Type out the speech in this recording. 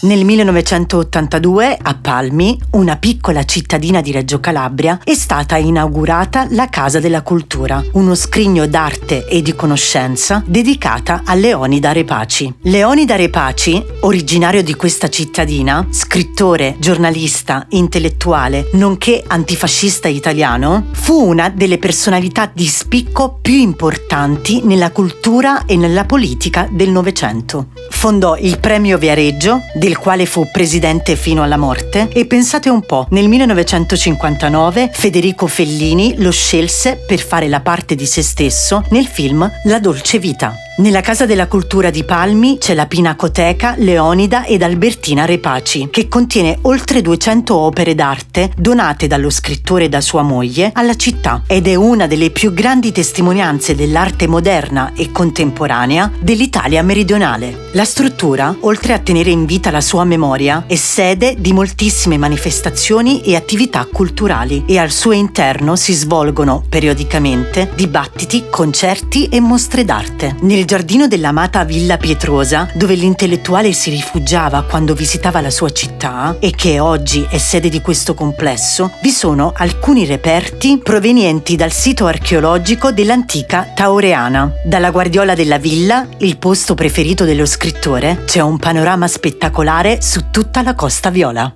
Nel 1982 a Palmi, una piccola cittadina di Reggio Calabria, è stata inaugurata la Casa della Cultura, uno scrigno d'arte e di conoscenza dedicata a Leonida Repaci. Leonida Repaci, originario di questa cittadina, scrittore, giornalista, intellettuale, nonché antifascista italiano, fu una delle personalità di spicco più importanti nella cultura e nella politica del Novecento. Fondò il Premio Viareggio, del quale fu presidente fino alla morte, e pensate un po', nel 1959 Federico Fellini lo scelse per fare la parte di se stesso nel film La dolce vita. Nella Casa della Cultura di Palmi c'è la Pinacoteca Leonida ed Albertina Repaci, che contiene oltre 200 opere d'arte donate dallo scrittore e da sua moglie alla città ed è una delle più grandi testimonianze dell'arte moderna e contemporanea dell'Italia meridionale. La struttura, oltre a tenere in vita la sua memoria, è sede di moltissime manifestazioni e attività culturali e al suo interno si svolgono periodicamente dibattiti, concerti e mostre d'arte. Nel giardino dell'amata Villa Pietrosa, dove l'intellettuale si rifugiava quando visitava la sua città e che oggi è sede di questo complesso, vi sono alcuni reperti provenienti dal sito archeologico dell'antica Taureana. Dalla guardiola della villa, il posto preferito dello scrittore, c'è un panorama spettacolare su tutta la Costa Viola.